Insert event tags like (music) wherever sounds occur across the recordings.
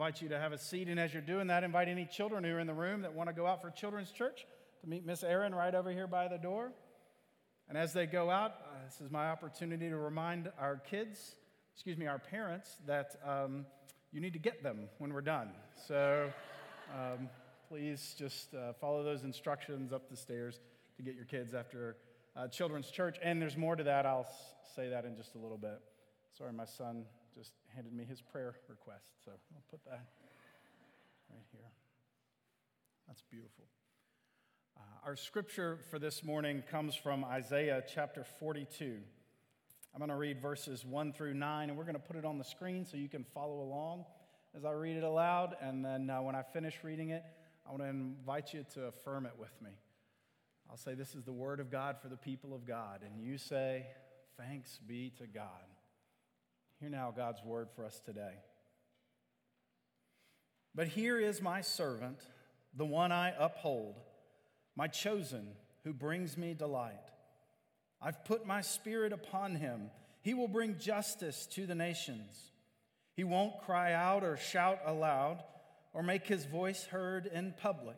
invite you to have a seat, and as you're doing that, invite any children who are in the room that want to go out for children's church to meet Miss Erin right over here by the door. And as they go out, uh, this is my opportunity to remind our kids, excuse me, our parents, that um, you need to get them when we're done. So (laughs) um, please just uh, follow those instructions up the stairs to get your kids after uh, children's church. And there's more to that. I'll say that in just a little bit. Sorry, my son just handed me his prayer request. So I'll put that right here. That's beautiful. Uh, our scripture for this morning comes from Isaiah chapter 42. I'm going to read verses 1 through 9, and we're going to put it on the screen so you can follow along as I read it aloud. And then uh, when I finish reading it, I want to invite you to affirm it with me. I'll say, This is the word of God for the people of God. And you say, Thanks be to God. Hear now God's word for us today. But here is my servant, the one I uphold, my chosen, who brings me delight. I've put my spirit upon him. He will bring justice to the nations. He won't cry out or shout aloud or make his voice heard in public.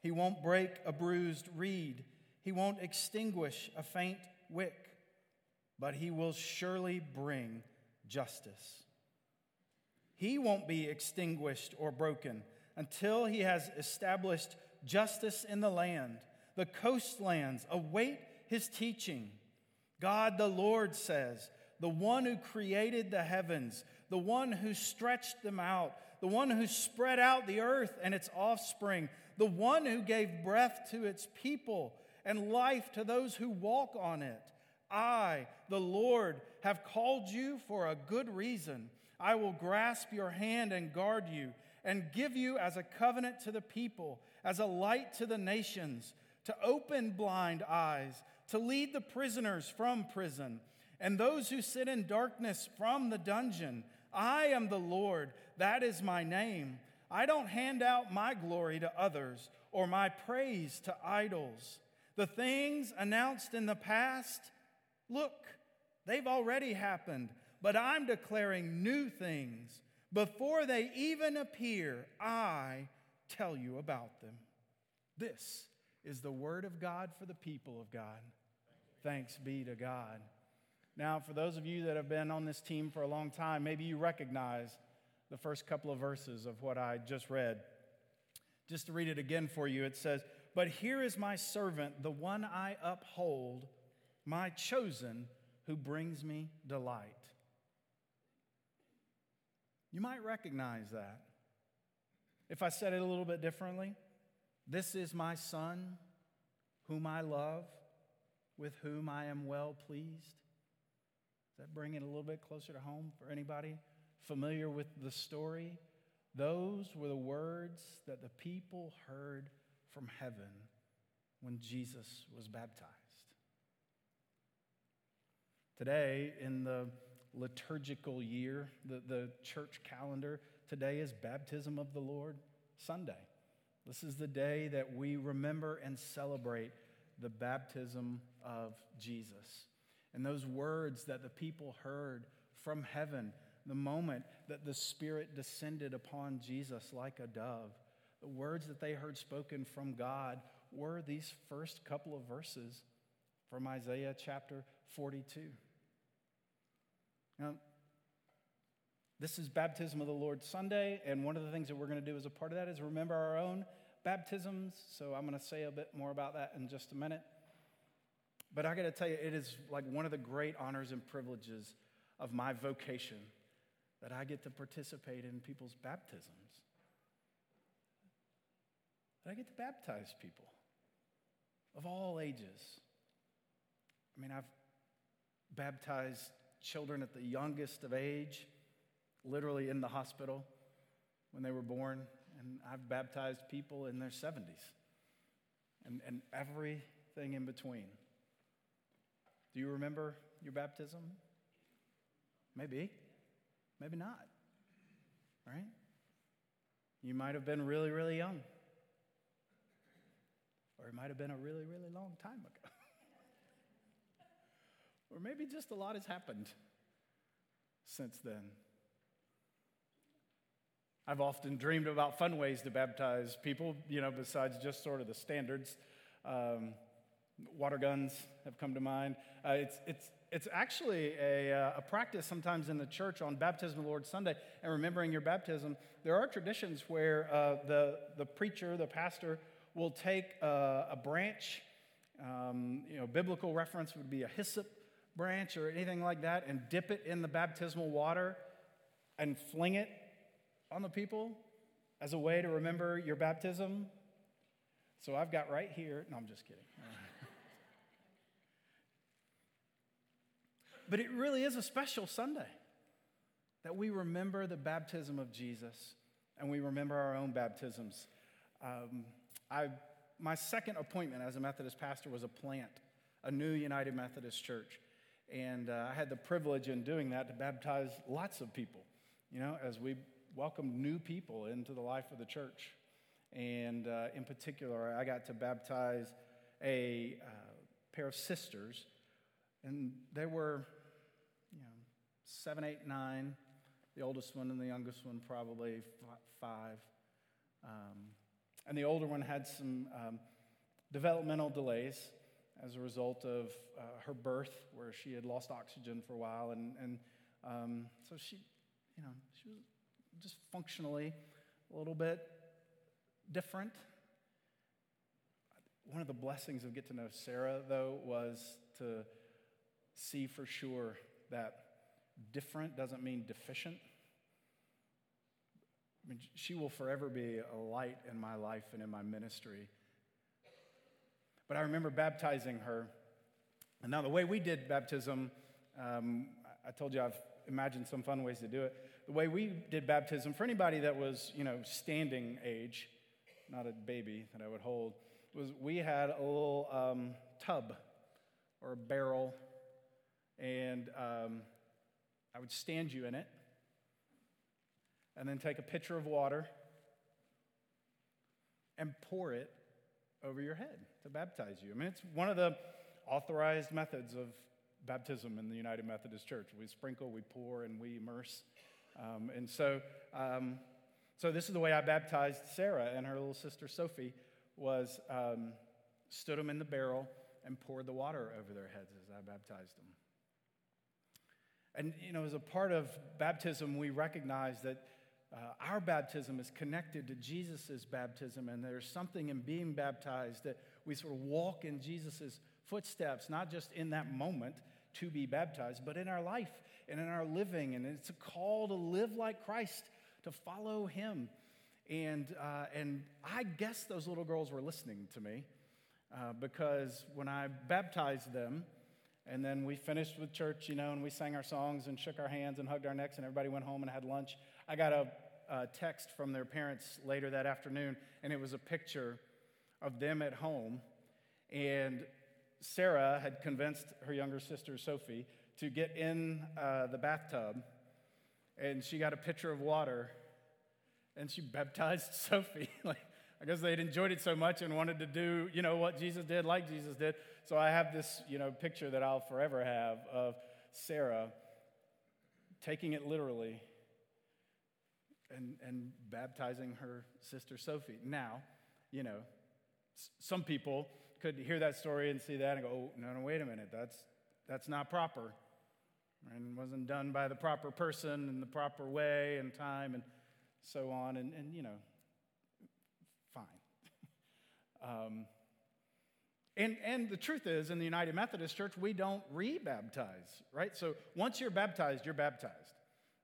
He won't break a bruised reed. He won't extinguish a faint wick but he will surely bring justice. He won't be extinguished or broken until he has established justice in the land. The coastlands await his teaching. God the Lord says, the one who created the heavens, the one who stretched them out, the one who spread out the earth and its offspring, the one who gave breath to its people and life to those who walk on it I, the Lord, have called you for a good reason. I will grasp your hand and guard you, and give you as a covenant to the people, as a light to the nations, to open blind eyes, to lead the prisoners from prison, and those who sit in darkness from the dungeon. I am the Lord, that is my name. I don't hand out my glory to others or my praise to idols. The things announced in the past, Look, they've already happened, but I'm declaring new things. Before they even appear, I tell you about them. This is the word of God for the people of God. Thanks be to God. Now, for those of you that have been on this team for a long time, maybe you recognize the first couple of verses of what I just read. Just to read it again for you, it says, But here is my servant, the one I uphold my chosen who brings me delight. You might recognize that. If I said it a little bit differently, this is my son, whom I love, with whom I am well pleased. Does that bring it a little bit closer to home for anybody familiar with the story? Those were the words that the people heard from heaven when Jesus was baptized. Today, in the liturgical year, the, the church calendar, today is Baptism of the Lord Sunday. This is the day that we remember and celebrate the baptism of Jesus. And those words that the people heard from heaven, the moment that the Spirit descended upon Jesus like a dove, the words that they heard spoken from God were these first couple of verses from Isaiah chapter 42. Now, this is Baptism of the Lord Sunday, and one of the things that we're going to do as a part of that is remember our own baptisms. So I'm going to say a bit more about that in just a minute. But I got to tell you, it is like one of the great honors and privileges of my vocation that I get to participate in people's baptisms. That I get to baptize people of all ages. I mean, I've baptized children at the youngest of age, literally in the hospital when they were born. And I've baptized people in their 70s and, and everything in between. Do you remember your baptism? Maybe, maybe not. Right? You might have been really, really young. Or it might have been a really, really long time ago. Or maybe just a lot has happened since then. I've often dreamed about fun ways to baptize people, you know, besides just sort of the standards. Um, water guns have come to mind. Uh, it's, it's, it's actually a, uh, a practice sometimes in the church on Baptism of the Lord Sunday and remembering your baptism. There are traditions where uh, the, the preacher, the pastor, will take a, a branch. Um, you know, biblical reference would be a hyssop branch or anything like that, and dip it in the baptismal water and fling it on the people as a way to remember your baptism. So I've got right here, no, I'm just kidding. (laughs) but it really is a special Sunday that we remember the baptism of Jesus and we remember our own baptisms. Um, I, my second appointment as a Methodist pastor was a plant, a new United Methodist church. And uh, I had the privilege in doing that to baptize lots of people, you know, as we welcomed new people into the life of the church. And uh, in particular, I got to baptize a uh, pair of sisters, and they were, you know, seven, eight, nine. The oldest one and the youngest one probably five. Um, and the older one had some um, developmental delays as a result of uh, her birth, where she had lost oxygen for a while. And, and um, so she, you know, she was just functionally a little bit different. One of the blessings of get to know Sarah, though, was to see for sure that different doesn't mean deficient. I mean, she will forever be a light in my life and in my ministry but I remember baptizing her. And now, the way we did baptism, um, I told you I've imagined some fun ways to do it. The way we did baptism, for anybody that was, you know, standing age, not a baby that I would hold, was we had a little um, tub or a barrel, and um, I would stand you in it, and then take a pitcher of water and pour it over your head to baptize you. I mean, it's one of the authorized methods of baptism in the United Methodist Church. We sprinkle, we pour, and we immerse. Um, and so, um, so this is the way I baptized Sarah and her little sister Sophie was um, stood them in the barrel and poured the water over their heads as I baptized them. And, you know, as a part of baptism, we recognize that uh, our baptism is connected to Jesus' baptism, and there's something in being baptized that we sort of walk in Jesus' footsteps, not just in that moment to be baptized, but in our life and in our living. And it's a call to live like Christ, to follow Him. And, uh, and I guess those little girls were listening to me uh, because when I baptized them, and then we finished with church, you know, and we sang our songs and shook our hands and hugged our necks, and everybody went home and had lunch. I got a, a text from their parents later that afternoon, and it was a picture of them at home. And Sarah had convinced her younger sister, Sophie, to get in uh, the bathtub, and she got a pitcher of water, and she baptized (laughs) Sophie. like, I guess they'd enjoyed it so much and wanted to do, you know, what Jesus did, like Jesus did. So I have this, you know, picture that I'll forever have of Sarah taking it literally and, and baptizing her sister Sophie. Now, you know, some people could hear that story and see that and go, oh, no, no, wait a minute, that's, that's not proper. And wasn't done by the proper person in the proper way and time and so on. And, and you know, fine. (laughs) um, and, and the truth is, in the United Methodist Church, we don't rebaptize, right? So once you're baptized, you're baptized.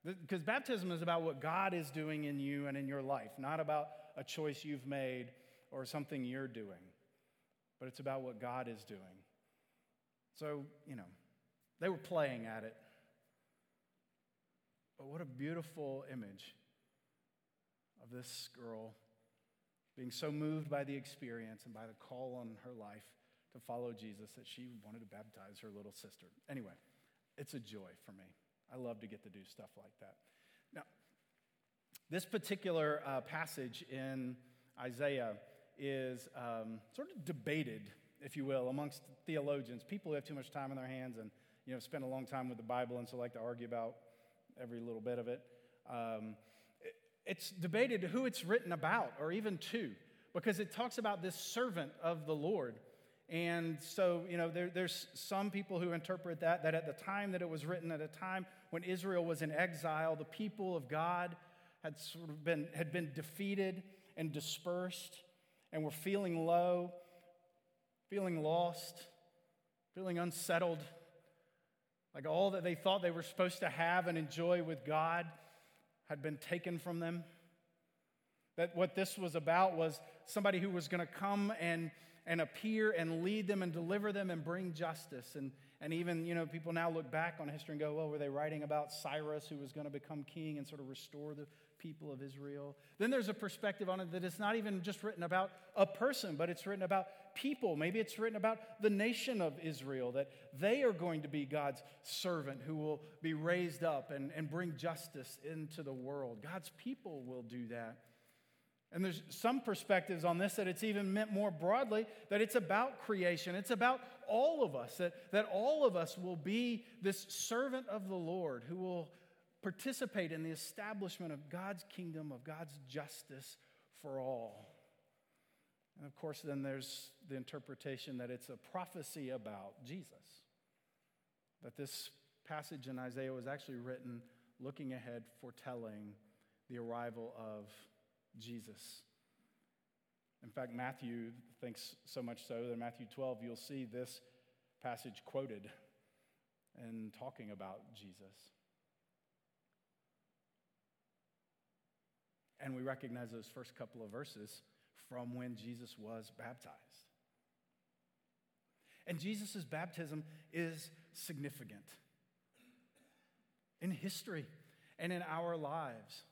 Because baptism is about what God is doing in you and in your life, not about a choice you've made or something you're doing, but it's about what God is doing. So, you know, they were playing at it. But what a beautiful image of this girl being so moved by the experience and by the call on her life to follow Jesus that she wanted to baptize her little sister. Anyway, it's a joy for me. I love to get to do stuff like that. Now, this particular uh, passage in Isaiah is um, sort of debated, if you will, amongst theologians, people who have too much time on their hands and you know spend a long time with the Bible and so like to argue about every little bit of it. Um, it's debated who it's written about, or even to, because it talks about this servant of the Lord. And so, you know, there, there's some people who interpret that, that at the time that it was written, at a time when Israel was in exile, the people of God had sort of been, had been defeated and dispersed and were feeling low, feeling lost, feeling unsettled, like all that they thought they were supposed to have and enjoy with God had been taken from them. That what this was about was somebody who was going to come and and appear and lead them and deliver them and bring justice. And, and even, you know, people now look back on history and go, well, were they writing about Cyrus who was going to become king and sort of restore the people of Israel? Then there's a perspective on it that it's not even just written about a person, but it's written about people. Maybe it's written about the nation of Israel, that they are going to be God's servant who will be raised up and, and bring justice into the world. God's people will do that. And there's some perspectives on this that it's even meant more broadly that it's about creation. It's about all of us, that, that all of us will be this servant of the Lord who will participate in the establishment of God's kingdom, of God's justice for all. And of course, then there's the interpretation that it's a prophecy about Jesus. That this passage in Isaiah was actually written looking ahead, foretelling the arrival of Jesus. In fact, Matthew thinks so much so that in Matthew 12, you'll see this passage quoted and talking about Jesus. And we recognize those first couple of verses from when Jesus was baptized. And Jesus' baptism is significant in history and in our lives.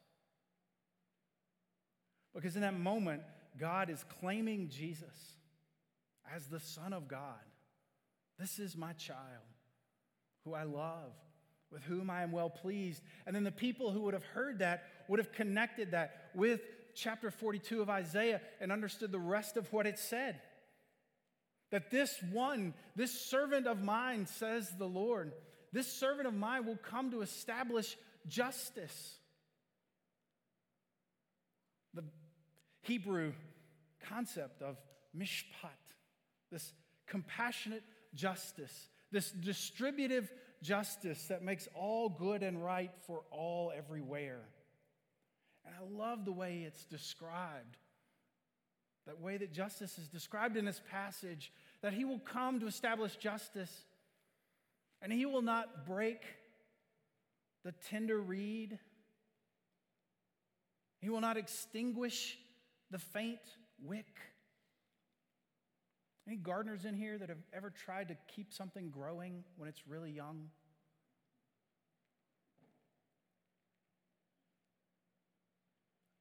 Because in that moment, God is claiming Jesus as the Son of God. This is my child who I love, with whom I am well pleased. And then the people who would have heard that would have connected that with chapter 42 of Isaiah and understood the rest of what it said. That this one, this servant of mine, says the Lord, this servant of mine will come to establish justice. The Hebrew concept of mishpat, this compassionate justice, this distributive justice that makes all good and right for all everywhere. And I love the way it's described. That way that justice is described in this passage, that he will come to establish justice, and he will not break the tender reed. He will not extinguish the faint wick. Any gardeners in here that have ever tried to keep something growing when it's really young?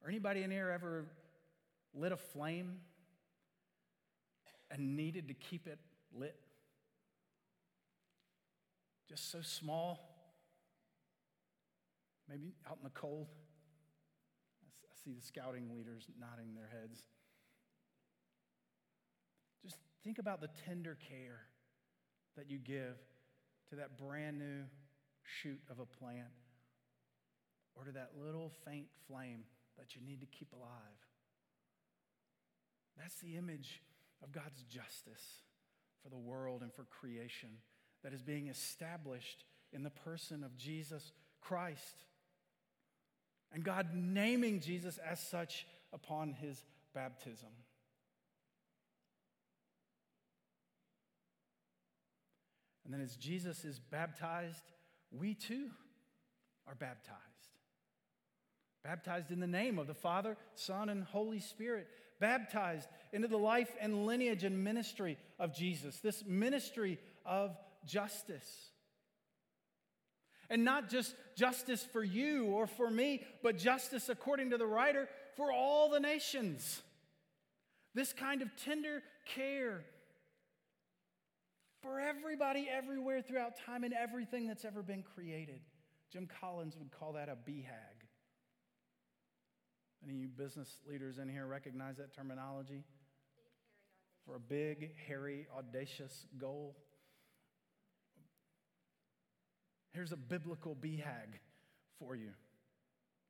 Or anybody in here ever lit a flame and needed to keep it lit? Just so small, maybe out in the cold I see the scouting leaders nodding their heads. Think about the tender care that you give to that brand new shoot of a plant or to that little faint flame that you need to keep alive. That's the image of God's justice for the world and for creation that is being established in the person of Jesus Christ and God naming Jesus as such upon his baptism. And then as Jesus is baptized, we too are baptized. Baptized in the name of the Father, Son, and Holy Spirit. Baptized into the life and lineage and ministry of Jesus, this ministry of justice. And not just justice for you or for me, but justice, according to the writer, for all the nations. This kind of tender care for everybody, everywhere, throughout time, and everything that's ever been created. Jim Collins would call that a BHAG. Any of you business leaders in here recognize that terminology? For a big, hairy, audacious goal. Here's a biblical BHAG for you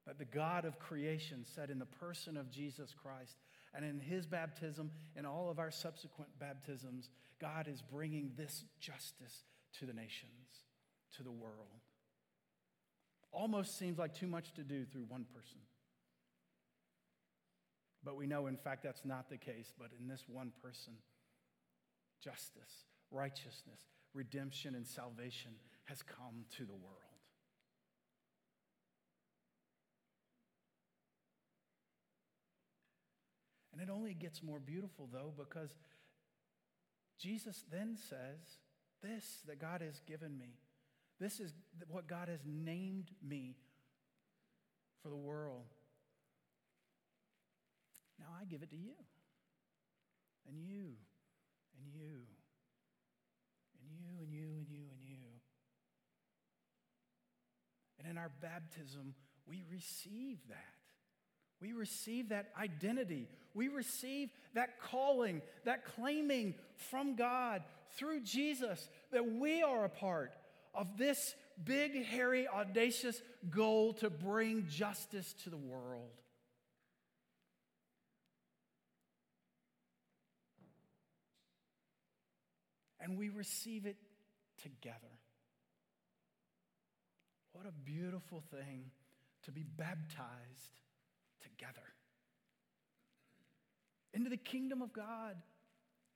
that the God of creation said in the person of Jesus Christ and in his baptism and all of our subsequent baptisms, God is bringing this justice to the nations, to the world. Almost seems like too much to do through one person. But we know, in fact, that's not the case. But in this one person, justice, righteousness, redemption, and salvation has come to the world. And it only gets more beautiful, though, because Jesus then says, This that God has given me, this is what God has named me for the world. Now I give it to you, and you, and you, and you, and you, and you, and you. And in our baptism, we receive that. We receive that identity. We receive that calling, that claiming from God through Jesus that we are a part of this big, hairy, audacious goal to bring justice to the world. And we receive it together. What a beautiful thing to be baptized together into the kingdom of God,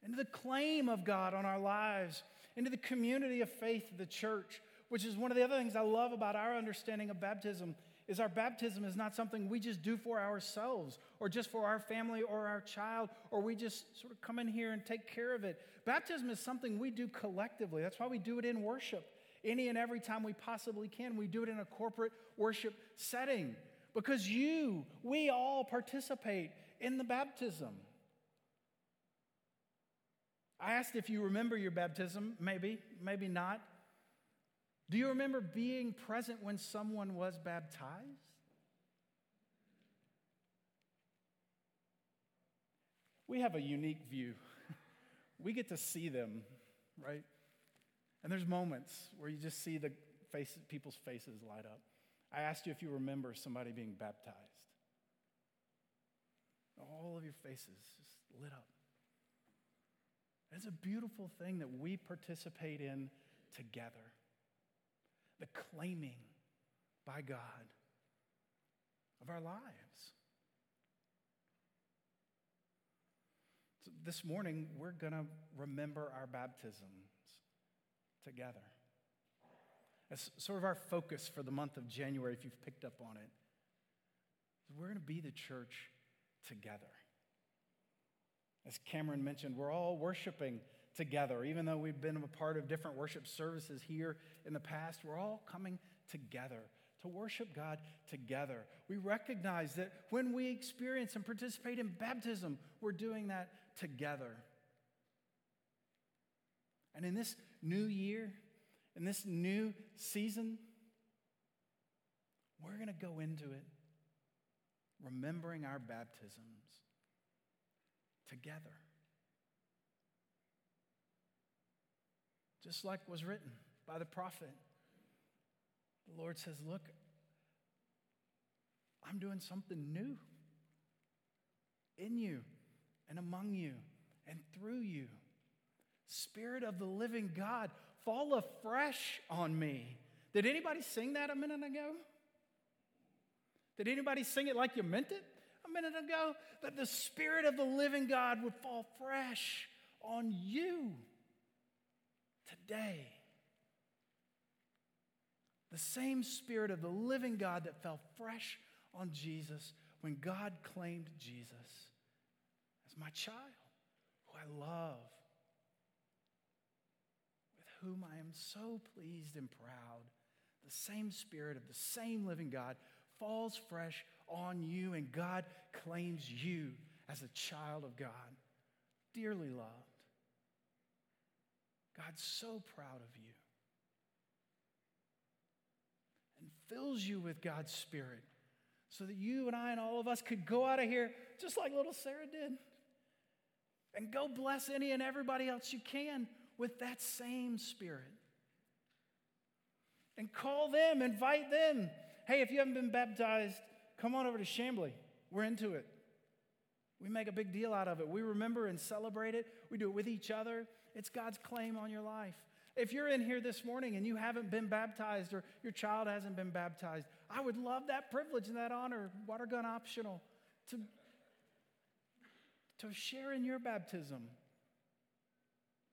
into the claim of God on our lives, into the community of faith of the church, which is one of the other things I love about our understanding of baptism is our baptism is not something we just do for ourselves or just for our family or our child or we just sort of come in here and take care of it. Baptism is something we do collectively. That's why we do it in worship. Any and every time we possibly can, we do it in a corporate worship setting because you, we all participate in the baptism. I asked if you remember your baptism, maybe, maybe not. Do you remember being present when someone was baptized? We have a unique view. (laughs) We get to see them, right? And there's moments where you just see the faces, people's faces light up. I asked you if you remember somebody being baptized. All of your faces just lit up. It's a beautiful thing that we participate in together. The claiming by God of our lives. So this morning, we're going to remember our baptisms together. That's sort of our focus for the month of January, if you've picked up on it. We're going to be the church together. As Cameron mentioned, we're all worshiping together. Even though we've been a part of different worship services here in the past, we're all coming together to worship God together. We recognize that when we experience and participate in baptism, we're doing that together. And in this new year, in this new season, we're going to go into it remembering our baptisms together. Just like was written by the prophet, the Lord says, Look, I'm doing something new in you and among you and through you. Spirit of the living God, fall afresh on me. Did anybody sing that a minute ago? Did anybody sing it like you meant it a minute ago? That the Spirit of the living God would fall fresh on you today. The same Spirit of the living God that fell fresh on Jesus when God claimed Jesus as my child, who I love whom I am so pleased and proud, the same Spirit of the same living God falls fresh on you, and God claims you as a child of God, dearly loved. God's so proud of you and fills you with God's Spirit so that you and I and all of us could go out of here just like little Sarah did and go bless any and everybody else you can with that same spirit. And call them, invite them. Hey, if you haven't been baptized come on over to Chamblee. We're into it. We make a big deal out of it. We remember and celebrate it. We do it with each other. It's God's claim on your life. If you're in here this morning and you haven't been baptized or your child hasn't been baptized, I would love that privilege and that honor, water gun optional, to, to share in your baptism.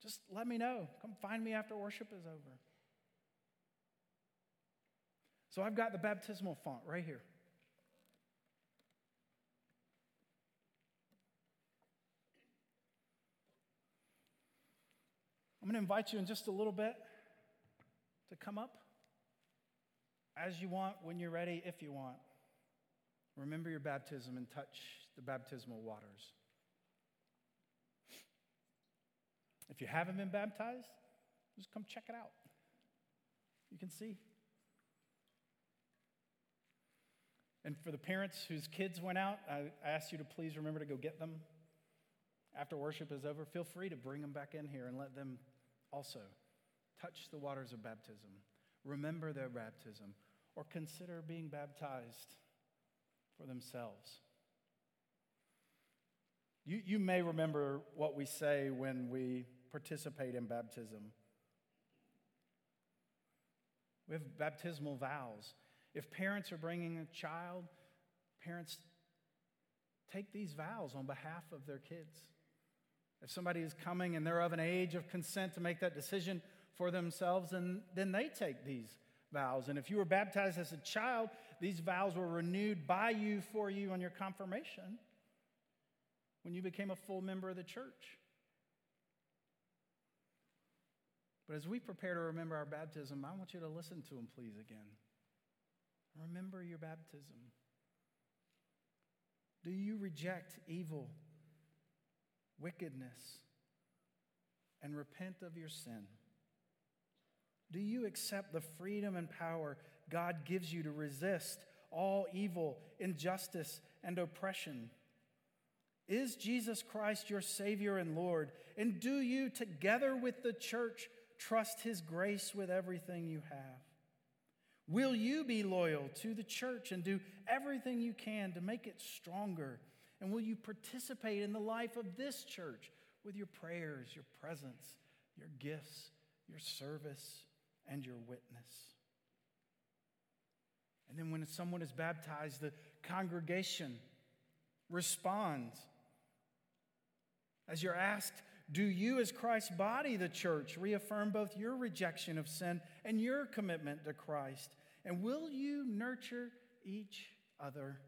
Just let me know. Come find me after worship is over. So I've got the baptismal font right here. I'm going to invite you in just a little bit to come up as you want, when you're ready, if you want. Remember your baptism and touch the baptismal waters. If you haven't been baptized, just come check it out. You can see. And for the parents whose kids went out, I ask you to please remember to go get them after worship is over. Feel free to bring them back in here and let them also touch the waters of baptism. Remember their baptism or consider being baptized for themselves. You, you may remember what we say when we participate in baptism. We have baptismal vows. If parents are bringing a child, parents take these vows on behalf of their kids. If somebody is coming and they're of an age of consent to make that decision for themselves, then, then they take these vows. And if you were baptized as a child, these vows were renewed by you for you on your confirmation when you became a full member of the church. But as we prepare to remember our baptism, I want you to listen to him, please, again. Remember your baptism. Do you reject evil, wickedness, and repent of your sin? Do you accept the freedom and power God gives you to resist all evil, injustice, and oppression? Is Jesus Christ your Savior and Lord? And do you, together with the church, trust His grace with everything you have? Will you be loyal to the church and do everything you can to make it stronger? And will you participate in the life of this church with your prayers, your presence, your gifts, your service, and your witness? And then when someone is baptized, the congregation responds. As you're asked do you, as Christ's body, the church, reaffirm both your rejection of sin and your commitment to Christ? And will you nurture each other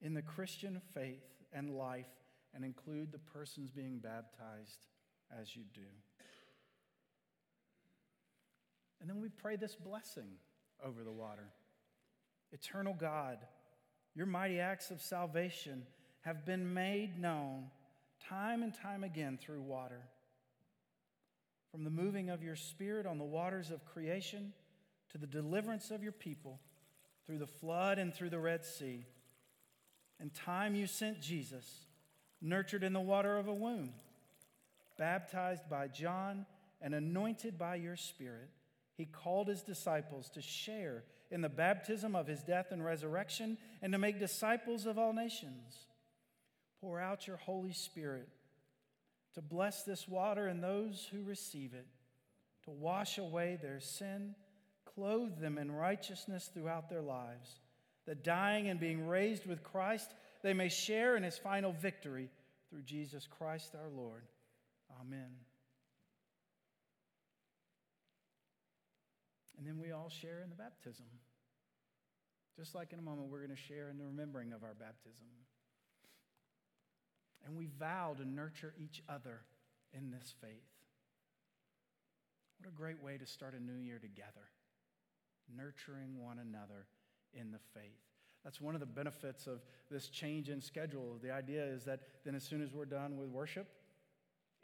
in the Christian faith and life and include the persons being baptized as you do? And then we pray this blessing over the water Eternal God, your mighty acts of salvation have been made known time and time again through water. From the moving of your spirit on the waters of creation to the deliverance of your people through the flood and through the Red Sea. In time you sent Jesus, nurtured in the water of a womb, baptized by John and anointed by your Spirit. He called his disciples to share in the baptism of his death and resurrection and to make disciples of all nations. Pour out your Holy Spirit to bless this water and those who receive it, to wash away their sin, clothe them in righteousness throughout their lives, that dying and being raised with Christ, they may share in his final victory through Jesus Christ our Lord. Amen. And then we all share in the baptism. Just like in a moment, we're going to share in the remembering of our baptism. And we vow to nurture each other in this faith. What a great way to start a new year together, nurturing one another in the faith. That's one of the benefits of this change in schedule. The idea is that then, as soon as we're done with worship,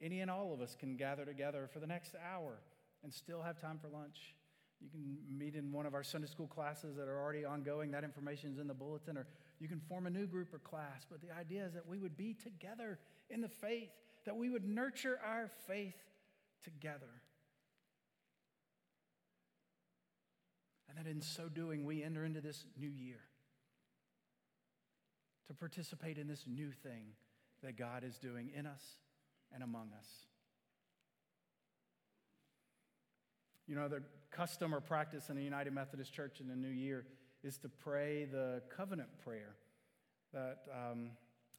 any and all of us can gather together for the next hour and still have time for lunch. You can meet in one of our Sunday school classes that are already ongoing. That information is in the bulletin, or you can form a new group or class. But the idea is that we would be together in the faith, that we would nurture our faith together. And that in so doing, we enter into this new year to participate in this new thing that God is doing in us and among us. You know, the custom or practice in the United Methodist Church in the new year is to pray the covenant prayer that um,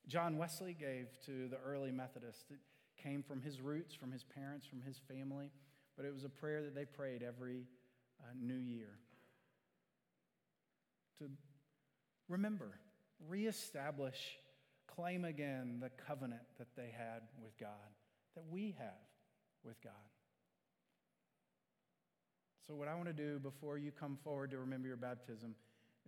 John Wesley gave to the early Methodists. It came from his roots, from his parents, from his family, but it was a prayer that they prayed every uh, new year. To remember, reestablish, claim again the covenant that they had with God, that we have with God. So, what I want to do before you come forward to remember your baptism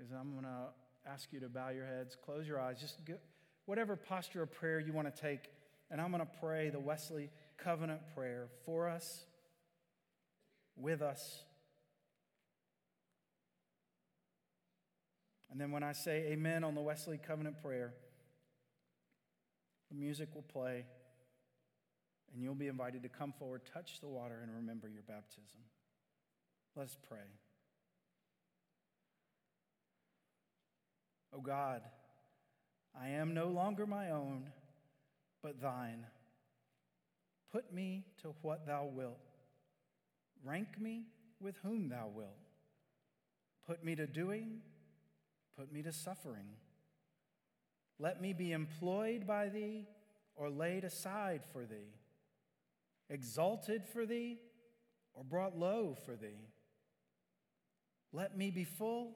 is I'm going to ask you to bow your heads, close your eyes, just get whatever posture of prayer you want to take, and I'm going to pray the Wesley covenant prayer for us, with us. And then when I say amen on the Wesley covenant prayer, the music will play, and you'll be invited to come forward, touch the water, and remember your baptism. Let's pray. O God, I am no longer my own, but thine. Put me to what thou wilt. Rank me with whom thou wilt. Put me to doing, put me to suffering. Let me be employed by thee or laid aside for thee, exalted for thee or brought low for thee. Let me be full,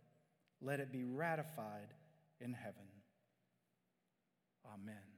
let it be ratified in heaven. Amen.